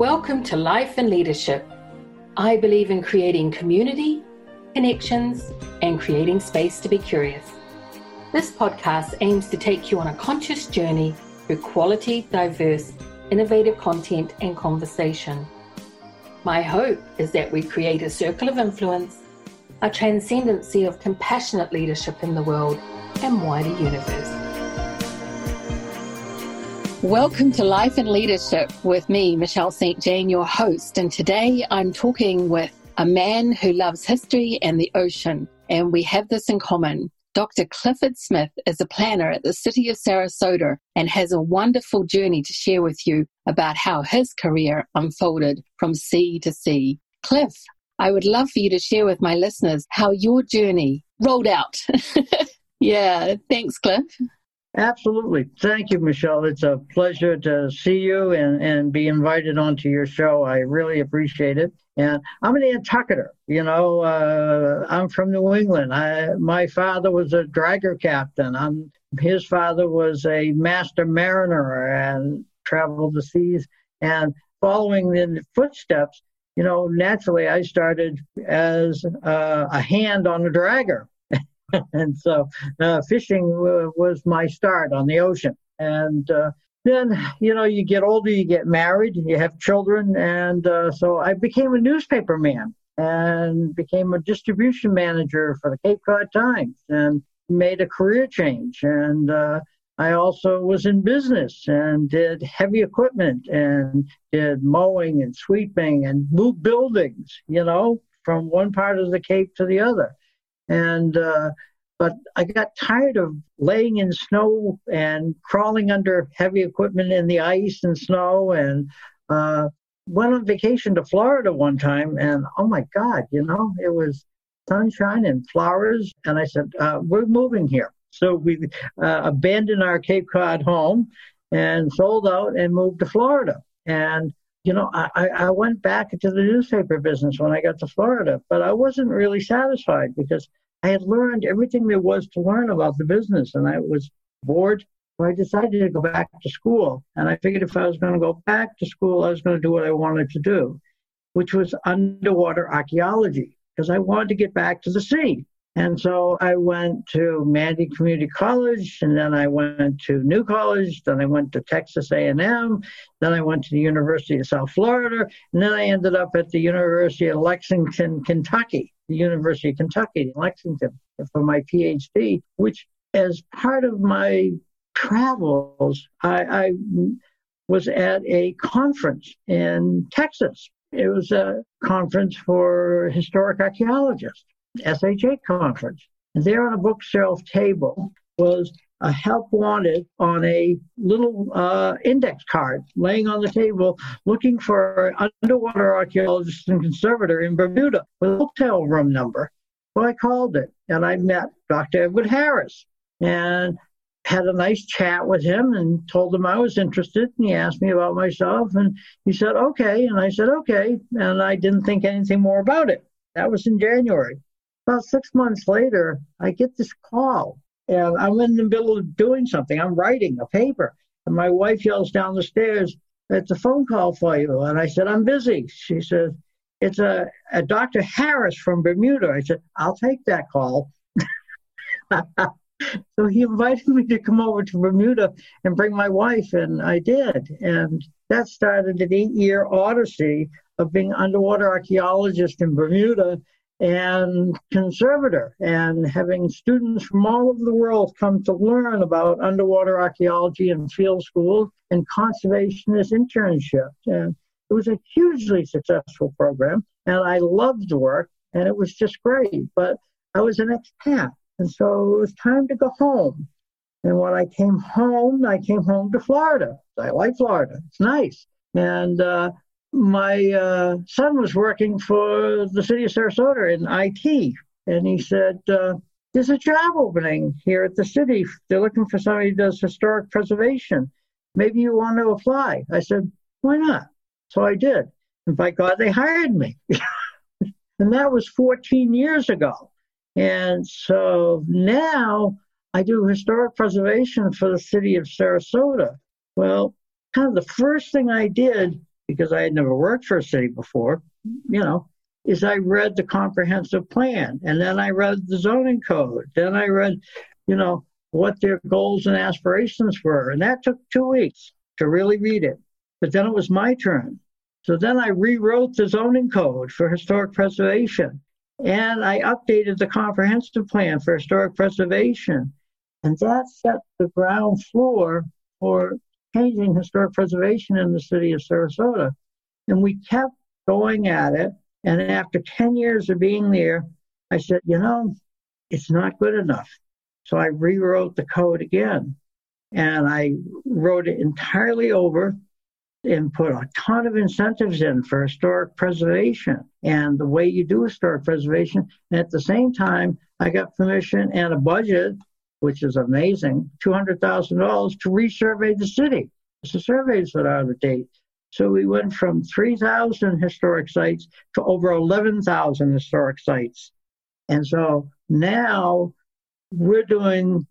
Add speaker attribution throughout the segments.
Speaker 1: Welcome to Life and Leadership. I believe in creating community, connections, and creating space to be curious. This podcast aims to take you on a conscious journey through quality, diverse, innovative content and conversation. My hope is that we create a circle of influence, a transcendency of compassionate leadership in the world and wider universe. Welcome to Life and Leadership with me, Michelle St. Jane, your host. And today I'm talking with a man who loves history and the ocean. And we have this in common. Dr. Clifford Smith is a planner at the City of Sarasota and has a wonderful journey to share with you about how his career unfolded from sea to sea. Cliff, I would love for you to share with my listeners how your journey rolled out. yeah, thanks, Cliff.
Speaker 2: Absolutely. Thank you, Michelle. It's a pleasure to see you and, and be invited onto your show. I really appreciate it. And I'm an Nantucketer. You know, uh, I'm from New England. I, my father was a dragger captain. I'm, his father was a master mariner and traveled the seas. And following in the footsteps, you know, naturally I started as uh, a hand on a dragger. and so uh, fishing w- was my start on the ocean. And uh, then, you know, you get older, you get married, you have children. And uh, so I became a newspaper man and became a distribution manager for the Cape Cod Times and made a career change. And uh, I also was in business and did heavy equipment and did mowing and sweeping and moved buildings, you know, from one part of the Cape to the other and uh, but I got tired of laying in snow and crawling under heavy equipment in the ice and snow and uh, went on vacation to Florida one time and oh my God, you know, it was sunshine and flowers. And I said, uh, we're moving here. So we uh, abandoned our Cape Cod home and sold out and moved to Florida. And you know, I, I went back into the newspaper business when I got to Florida, but I wasn't really satisfied because I had learned everything there was to learn about the business and I was bored. So I decided to go back to school. And I figured if I was going to go back to school, I was going to do what I wanted to do, which was underwater archaeology, because I wanted to get back to the sea. And so I went to Manatee Community College, and then I went to New College, then I went to Texas A&M, then I went to the University of South Florida, and then I ended up at the University of Lexington, Kentucky the University of Kentucky in Lexington for my PhD, which as part of my travels, I, I was at a conference in Texas. It was a conference for historic archaeologists, SHA conference. And there on a bookshelf table was a help wanted on a little uh, index card laying on the table looking for an underwater archaeologist and conservator in Bermuda with a hotel room number. So I called it and I met Dr. Edward Harris and had a nice chat with him and told him I was interested. And he asked me about myself and he said, okay. And I said, okay. And I didn't think anything more about it. That was in January. About six months later, I get this call and I'm in the middle of doing something. I'm writing a paper, and my wife yells down the stairs, "It's a phone call for you." And I said, "I'm busy." She says, "It's a, a Dr. Harris from Bermuda." I said, "I'll take that call." so he invited me to come over to Bermuda and bring my wife, and I did. And that started an eight-year odyssey of being underwater archaeologist in Bermuda and conservator and having students from all over the world come to learn about underwater archaeology and field schools and conservationist internships. And it was a hugely successful program and I loved the work and it was just great. But I was an expat and so it was time to go home. And when I came home, I came home to Florida. I like Florida. It's nice. And uh, my uh, son was working for the city of Sarasota in IT, and he said, uh, "There's a job opening here at the city. They're looking for somebody who does historic preservation. Maybe you want to apply." I said, "Why not?" So I did, and by God, they hired me. and that was 14 years ago. And so now I do historic preservation for the city of Sarasota. Well, kind of the first thing I did because I had never worked for a city before, you know, is I read the comprehensive plan and then I read the zoning code. Then I read, you know, what their goals and aspirations were. And that took two weeks to really read it. But then it was my turn. So then I rewrote the zoning code for historic preservation and I updated the comprehensive plan for historic preservation. And that set the ground floor for changing historic preservation in the city of Sarasota. And we kept going at it. And after 10 years of being there, I said, you know, it's not good enough. So I rewrote the code again. And I wrote it entirely over and put a ton of incentives in for historic preservation and the way you do historic preservation. And at the same time, I got permission and a budget, which is amazing, $200,000 to resurvey the city. It's the surveys that are out of date. So we went from 3,000 historic sites to over 11,000 historic sites. And so now we're doing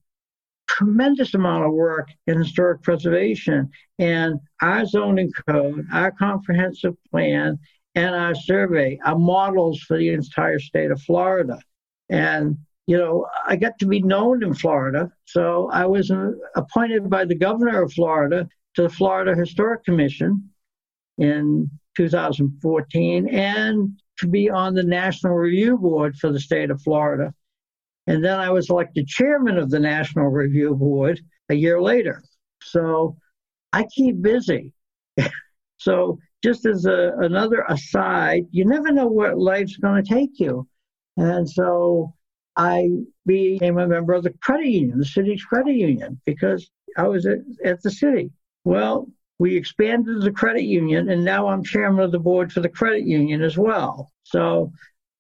Speaker 2: tremendous amount of work in historic preservation and our zoning code, our comprehensive plan, and our survey are models for the entire state of Florida. And, you know, I got to be known in Florida. So I was uh, appointed by the governor of Florida to the Florida Historic Commission in 2014 and to be on the National Review Board for the state of Florida. And then I was elected chairman of the National Review Board a year later. So I keep busy. so just as a, another aside, you never know what life's going to take you. And so I became a member of the credit union, the city's credit union, because I was at, at the city. Well, we expanded the credit union, and now I'm chairman of the board for the credit union as well. So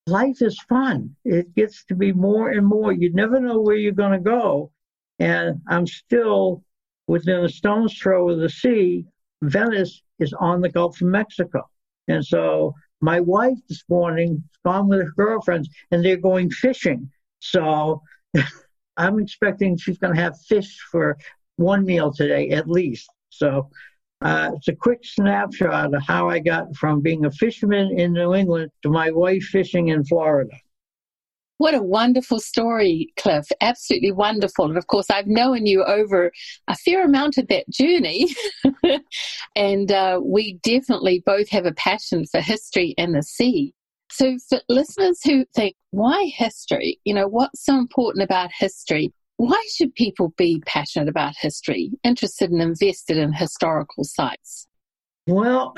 Speaker 2: life is fun. It gets to be more and more. You never know where you're going to go. And I'm still within a stone's throw of the sea. Venice is on the Gulf of Mexico. And so my wife this morning has gone with her girlfriends and they're going fishing. So I'm expecting she's going to have fish for one meal today at least. So uh, it's a quick snapshot of how I got from being a fisherman in New England to my wife fishing in Florida.
Speaker 1: What a wonderful story, Cliff. Absolutely wonderful. And of course, I've known you over a fair amount of that journey. and uh, we definitely both have a passion for history and the sea. So, for listeners who think, why history? You know, what's so important about history? Why should people be passionate about history, interested and invested in historical sites?
Speaker 2: Well,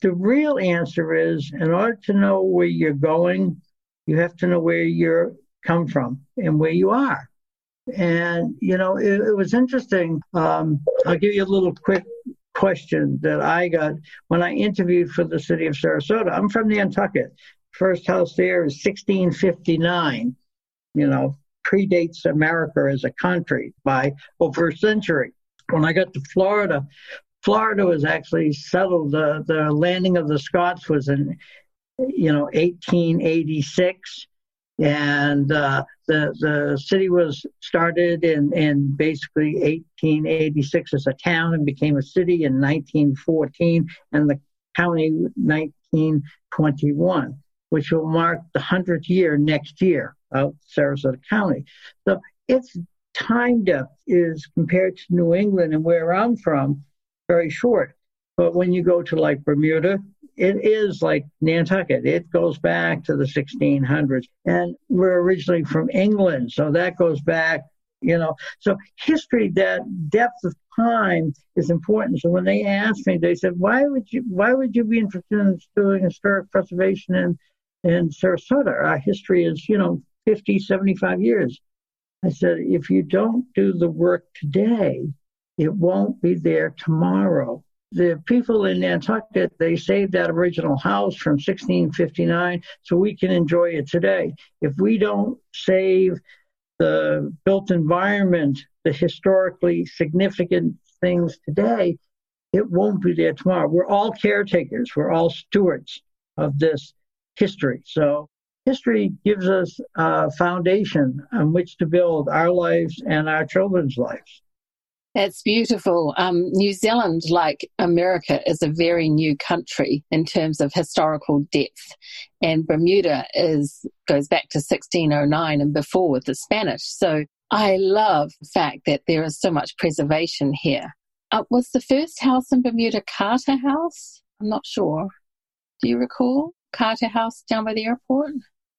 Speaker 2: the real answer is in order to know where you're going, you have to know where you're come from and where you are. And, you know, it, it was interesting. Um, I'll give you a little quick question that I got when I interviewed for the city of Sarasota. I'm from the Nantucket. First house there is 1659. You know, predates America as a country by over a century. When I got to Florida, Florida was actually settled. The the landing of the Scots was in, you know, 1886, and uh, the the city was started in in basically 1886 as a town and became a city in 1914, and the county 1921, which will mark the hundredth year next year of Sarasota County. So its time depth is compared to New England and where I'm from, very short. But when you go to like Bermuda, it is like Nantucket. It goes back to the 1600s. And we're originally from England, so that goes back, you know. So history, that depth of time is important. So when they asked me, they said, why would you why would you be interested in doing historic preservation in, in Sarasota? Our history is, you know, 50, 75 years. I said, if you don't do the work today, it won't be there tomorrow. The people in Nantucket, they saved that original house from 1659 so we can enjoy it today. If we don't save the built environment, the historically significant things today, it won't be there tomorrow. We're all caretakers, we're all stewards of this history. So history gives us a foundation on which to build our lives and our children's lives.
Speaker 1: That's beautiful. Um, New Zealand, like America, is a very new country in terms of historical depth, and Bermuda is goes back to 1609 and before with the Spanish. So I love the fact that there is so much preservation here. Uh, was the first house in Bermuda Carter House? I'm not sure. Do you recall Carter House down by the airport?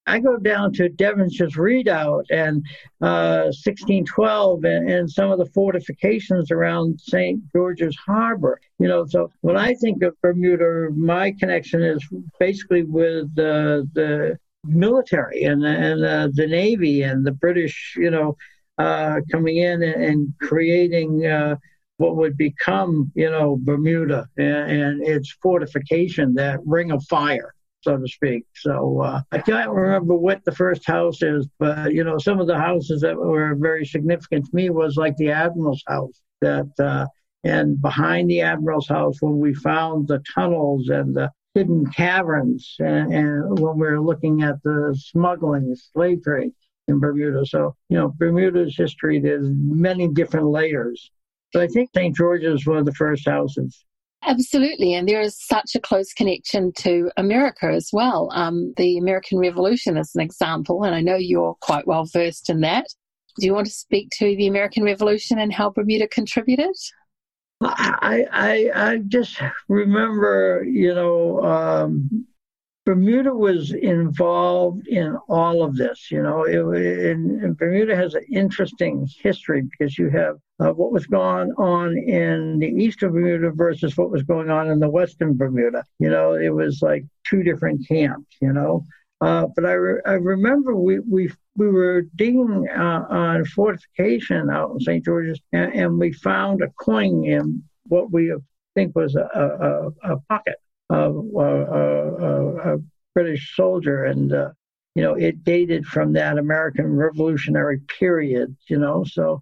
Speaker 2: I go down to Devonshire's Redoubt and uh, 1612 and, and, some of the fortifications around St. George's Harbor. You know, so when I think of Bermuda, my connection is basically with the military and, and uh, the Navy and the British, you know, uh, coming in and, and creating uh, what would become, you know, Bermuda and, and its fortification, that ring of fire so to speak. So uh, I can't remember what the first house is, but you know, some of the houses that were very significant to me was like the Admiral's house. That uh, and behind the Admiral's house, when we found the tunnels and the hidden caverns, and, and when we were looking at the smuggling, the slave trade in Bermuda. So you know, Bermuda's history there's many different layers. But I think St. George's was one of the first houses.
Speaker 1: Absolutely. And there is such a close connection to America as well. Um, the American Revolution is an example, and I know you're quite well versed in that. Do you want to speak to the American Revolution and how Bermuda contributed?
Speaker 2: I, I, I just remember, you know, um, Bermuda was involved in all of this. You know, it, and Bermuda has an interesting history because you have uh, what was going on in the eastern Bermuda versus what was going on in the western Bermuda. You know, it was like two different camps. You know, uh, but I, re- I remember we we we were digging uh, on fortification out in St. George's, and, and, we found a coin in what we think was a, a, a pocket of uh, uh, a British soldier, and uh, you know it dated from that American Revolutionary period. You know, so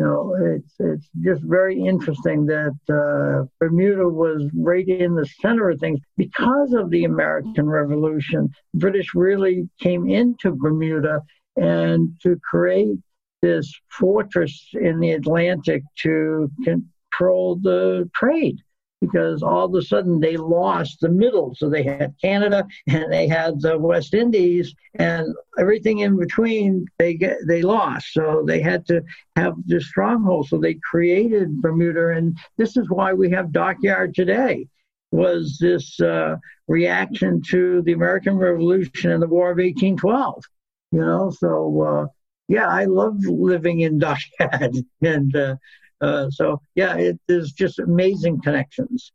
Speaker 2: know it's it's just very interesting that uh, Bermuda was right in the center of things because of the American Revolution. British really came into Bermuda and to create this fortress in the Atlantic to control the trade because all of a sudden they lost the middle. So they had Canada and they had the West Indies and everything in between they get they lost. So they had to have this stronghold. So they created Bermuda, and this is why we have Dockyard today. Was this uh, reaction to the American Revolution and the War of 1812? You know, so uh, yeah, I love living in Dockyard and. Uh, uh, so yeah, it is just amazing connections.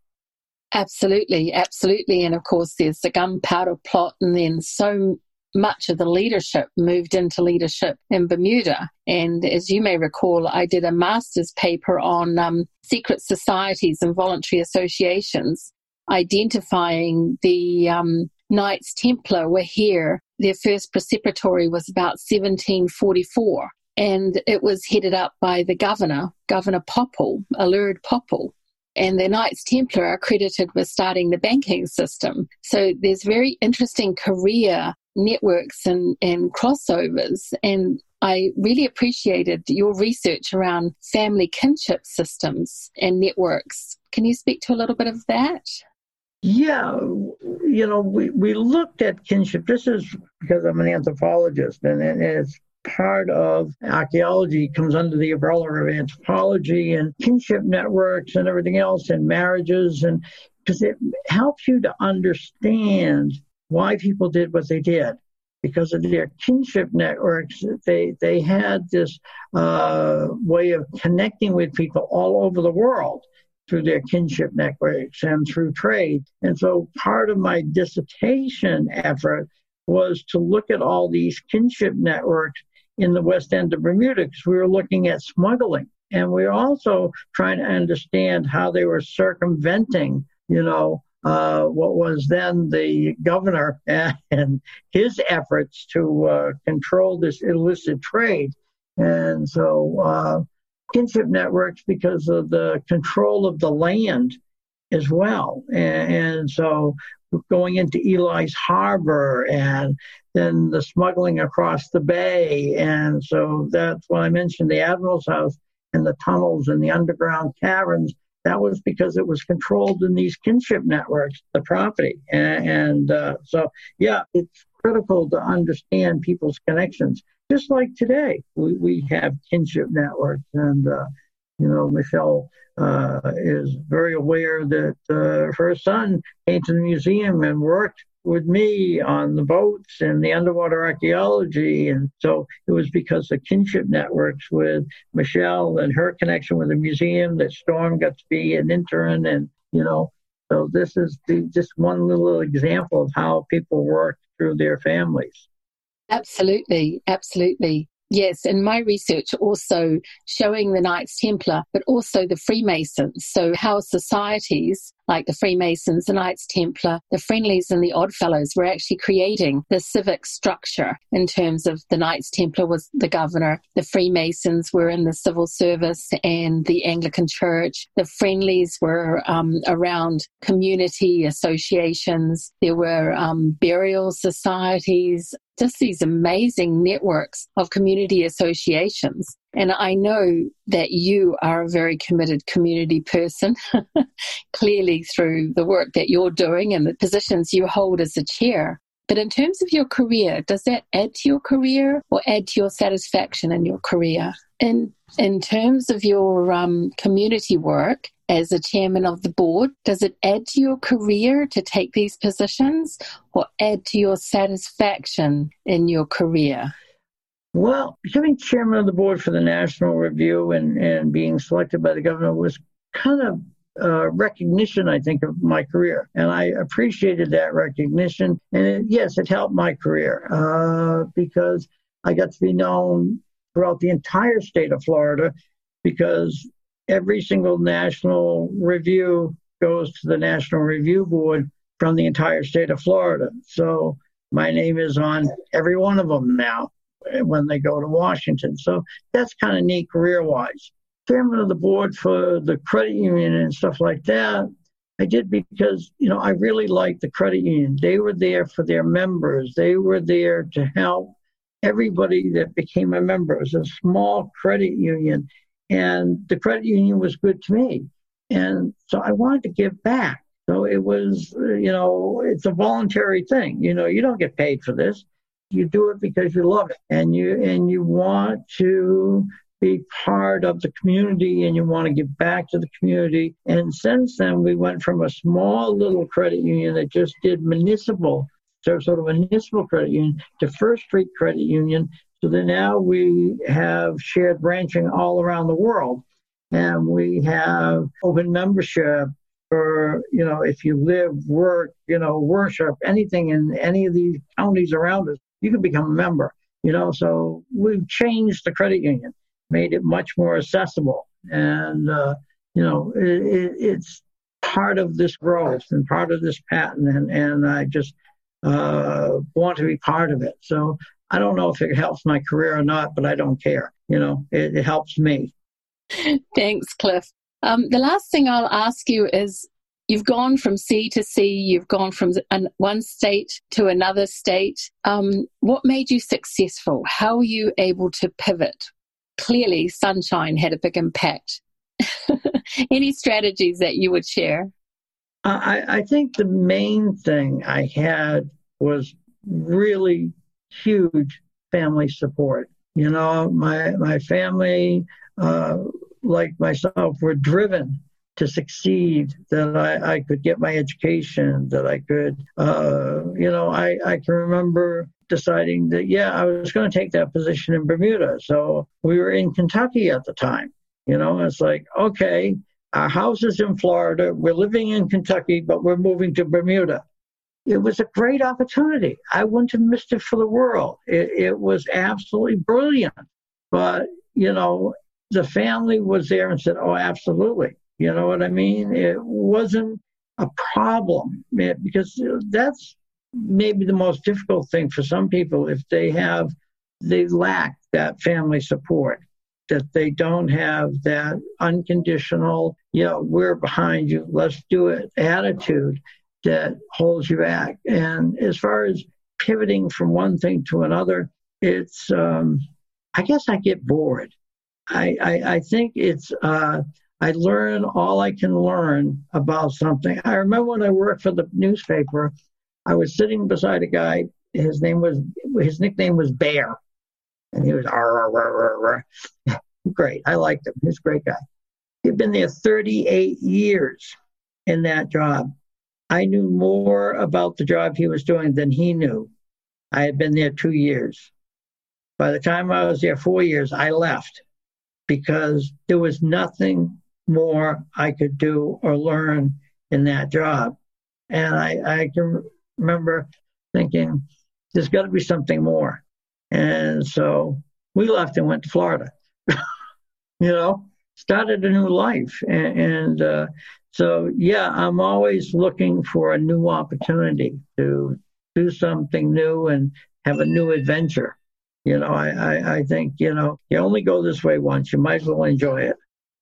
Speaker 1: Absolutely, absolutely, and of course there's the gunpowder plot, and then so much of the leadership moved into leadership in Bermuda. And as you may recall, I did a master's paper on um, secret societies and voluntary associations, identifying the um, Knights Templar were here. Their first preceptory was about 1744 and it was headed up by the governor, Governor Popple, Alured Popple. And the Knights Templar are credited with starting the banking system. So there's very interesting career networks and, and crossovers. And I really appreciated your research around family kinship systems and networks. Can you speak to a little bit of that?
Speaker 2: Yeah, you know, we, we looked at kinship. This is because I'm an anthropologist, and, and it's part of archaeology comes under the umbrella of anthropology and kinship networks and everything else and marriages and because it helps you to understand why people did what they did. Because of their kinship networks they they had this uh, way of connecting with people all over the world through their kinship networks and through trade. And so part of my dissertation effort was to look at all these kinship networks in the west end of Bermuda because we were looking at smuggling. And we were also trying to understand how they were circumventing, you know, uh, what was then the governor and his efforts to uh, control this illicit trade. And so, uh, kinship networks because of the control of the land as well. And, and so, going into Ely's Harbor and then the smuggling across the bay. And so that's why I mentioned the Admiral's house and the tunnels and the underground caverns, that was because it was controlled in these kinship networks, the property. And, and uh, so, yeah, it's critical to understand people's connections. Just like today, we, we have kinship networks. And, uh, you know, Michelle uh, is very aware that uh, her son came to the museum and worked with me on the boats and the underwater archaeology. And so it was because of kinship networks with Michelle and her connection with the museum that Storm got to be an intern. And, you know, so this is the, just one little example of how people work through their families.
Speaker 1: Absolutely. Absolutely. Yes, and my research also showing the Knights Templar, but also the Freemasons. So, how societies like the Freemasons, the Knights Templar, the Friendlies, and the Oddfellows were actually creating the civic structure in terms of the Knights Templar was the governor, the Freemasons were in the civil service and the Anglican Church, the Friendlies were um, around community associations, there were um, burial societies, just these amazing networks of community associations. And I know that you are a very committed community person, clearly through the work that you're doing and the positions you hold as a chair. But in terms of your career, does that add to your career or add to your satisfaction in your career? In in terms of your um, community work as a chairman of the board, does it add to your career to take these positions or add to your satisfaction in your career?
Speaker 2: Well, becoming chairman of the board for the National Review and, and being selected by the governor was kind of uh, recognition, I think, of my career. And I appreciated that recognition. And it, yes, it helped my career uh, because I got to be known throughout the entire state of Florida because every single national review goes to the National Review Board from the entire state of Florida. So my name is on every one of them now when they go to Washington. So that's kind of neat career wise. Chairman of the board for the credit union and stuff like that, I did because, you know, I really liked the credit union. They were there for their members, they were there to help everybody that became a member. It was a small credit union, and the credit union was good to me. And so I wanted to give back. So it was, you know, it's a voluntary thing. You know, you don't get paid for this you do it because you love it and you and you want to be part of the community and you want to give back to the community. And since then, we went from a small little credit union that just did municipal, so sort of municipal credit union, to First Street Credit Union. So that now we have shared branching all around the world. And we have open membership for, you know, if you live, work, you know, worship, anything in any of these counties around us you can become a member. You know, so we've changed the credit union, made it much more accessible, and uh, you know, it, it, it's part of this growth and part of this pattern, and and I just uh, want to be part of it. So I don't know if it helps my career or not, but I don't care. You know, it, it helps me.
Speaker 1: Thanks, Cliff. Um, the last thing I'll ask you is you've gone from sea to sea, you've gone from one state to another state. Um, what made you successful? How were you able to pivot? Clearly, sunshine had a big impact. Any strategies that you would share?
Speaker 2: I, I think the main thing I had was really huge family support. You know, my my family, uh, like myself, were driven to succeed, that I, I could get my education, that I could, uh, you know, I, I can remember deciding that, yeah, I was going to take that position in Bermuda. So we were in Kentucky at the time. You know, it's like, okay, our house is in Florida. We're living in Kentucky, but we're moving to Bermuda. It was a great opportunity. I wouldn't have missed it for the world. It, it was absolutely brilliant. But, you know, the family was there and said, oh, absolutely you know what I mean? It wasn't a problem because that's maybe the most difficult thing for some people if they have, they lack that family support, that they don't have that unconditional, you know, we're behind you, let's do it attitude that holds you back. And as far as pivoting from one thing to another, it's, um, I guess I get bored. I, I, I think it's uh, I learn all I can learn about something. I remember when I worked for the newspaper, I was sitting beside a guy. His name was his nickname was Bear, and he was arr, arr, arr, great. I liked him. He's a great guy. He'd been there 38 years in that job. I knew more about the job he was doing than he knew. I had been there two years. By the time I was there four years, I left because there was nothing more I could do or learn in that job. And I, I can remember thinking, there's got to be something more. And so we left and went to Florida, you know, started a new life. And, and uh, so, yeah, I'm always looking for a new opportunity to do something new and have a new adventure. You know, I, I, I think, you know, you only go this way once. You might as well enjoy it.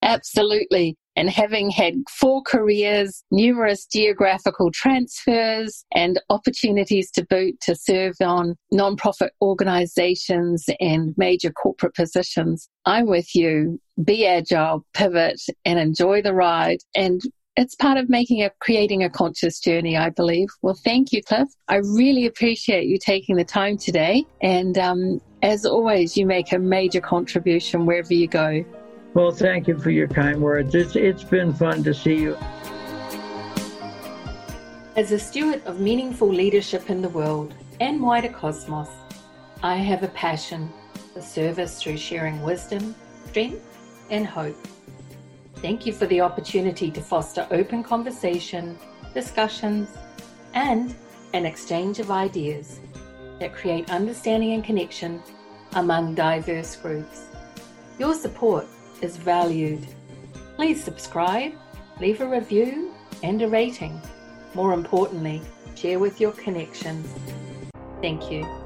Speaker 1: Absolutely. And having had four careers, numerous geographical transfers, and opportunities to boot to serve on nonprofit organizations and major corporate positions, I'm with you. Be agile, pivot, and enjoy the ride. And it's part of making a creating a conscious journey, I believe. Well, thank you, Cliff. I really appreciate you taking the time today. And um, as always, you make a major contribution wherever you go.
Speaker 2: Well, thank you for your kind words. It's, it's been fun to see you.
Speaker 1: As a steward of meaningful leadership in the world and wider cosmos, I have a passion for service through sharing wisdom, strength, and hope. Thank you for the opportunity to foster open conversation, discussions, and an exchange of ideas that create understanding and connection among diverse groups. Your support is valued. Please subscribe, leave a review and a rating. More importantly, share with your connections. Thank you.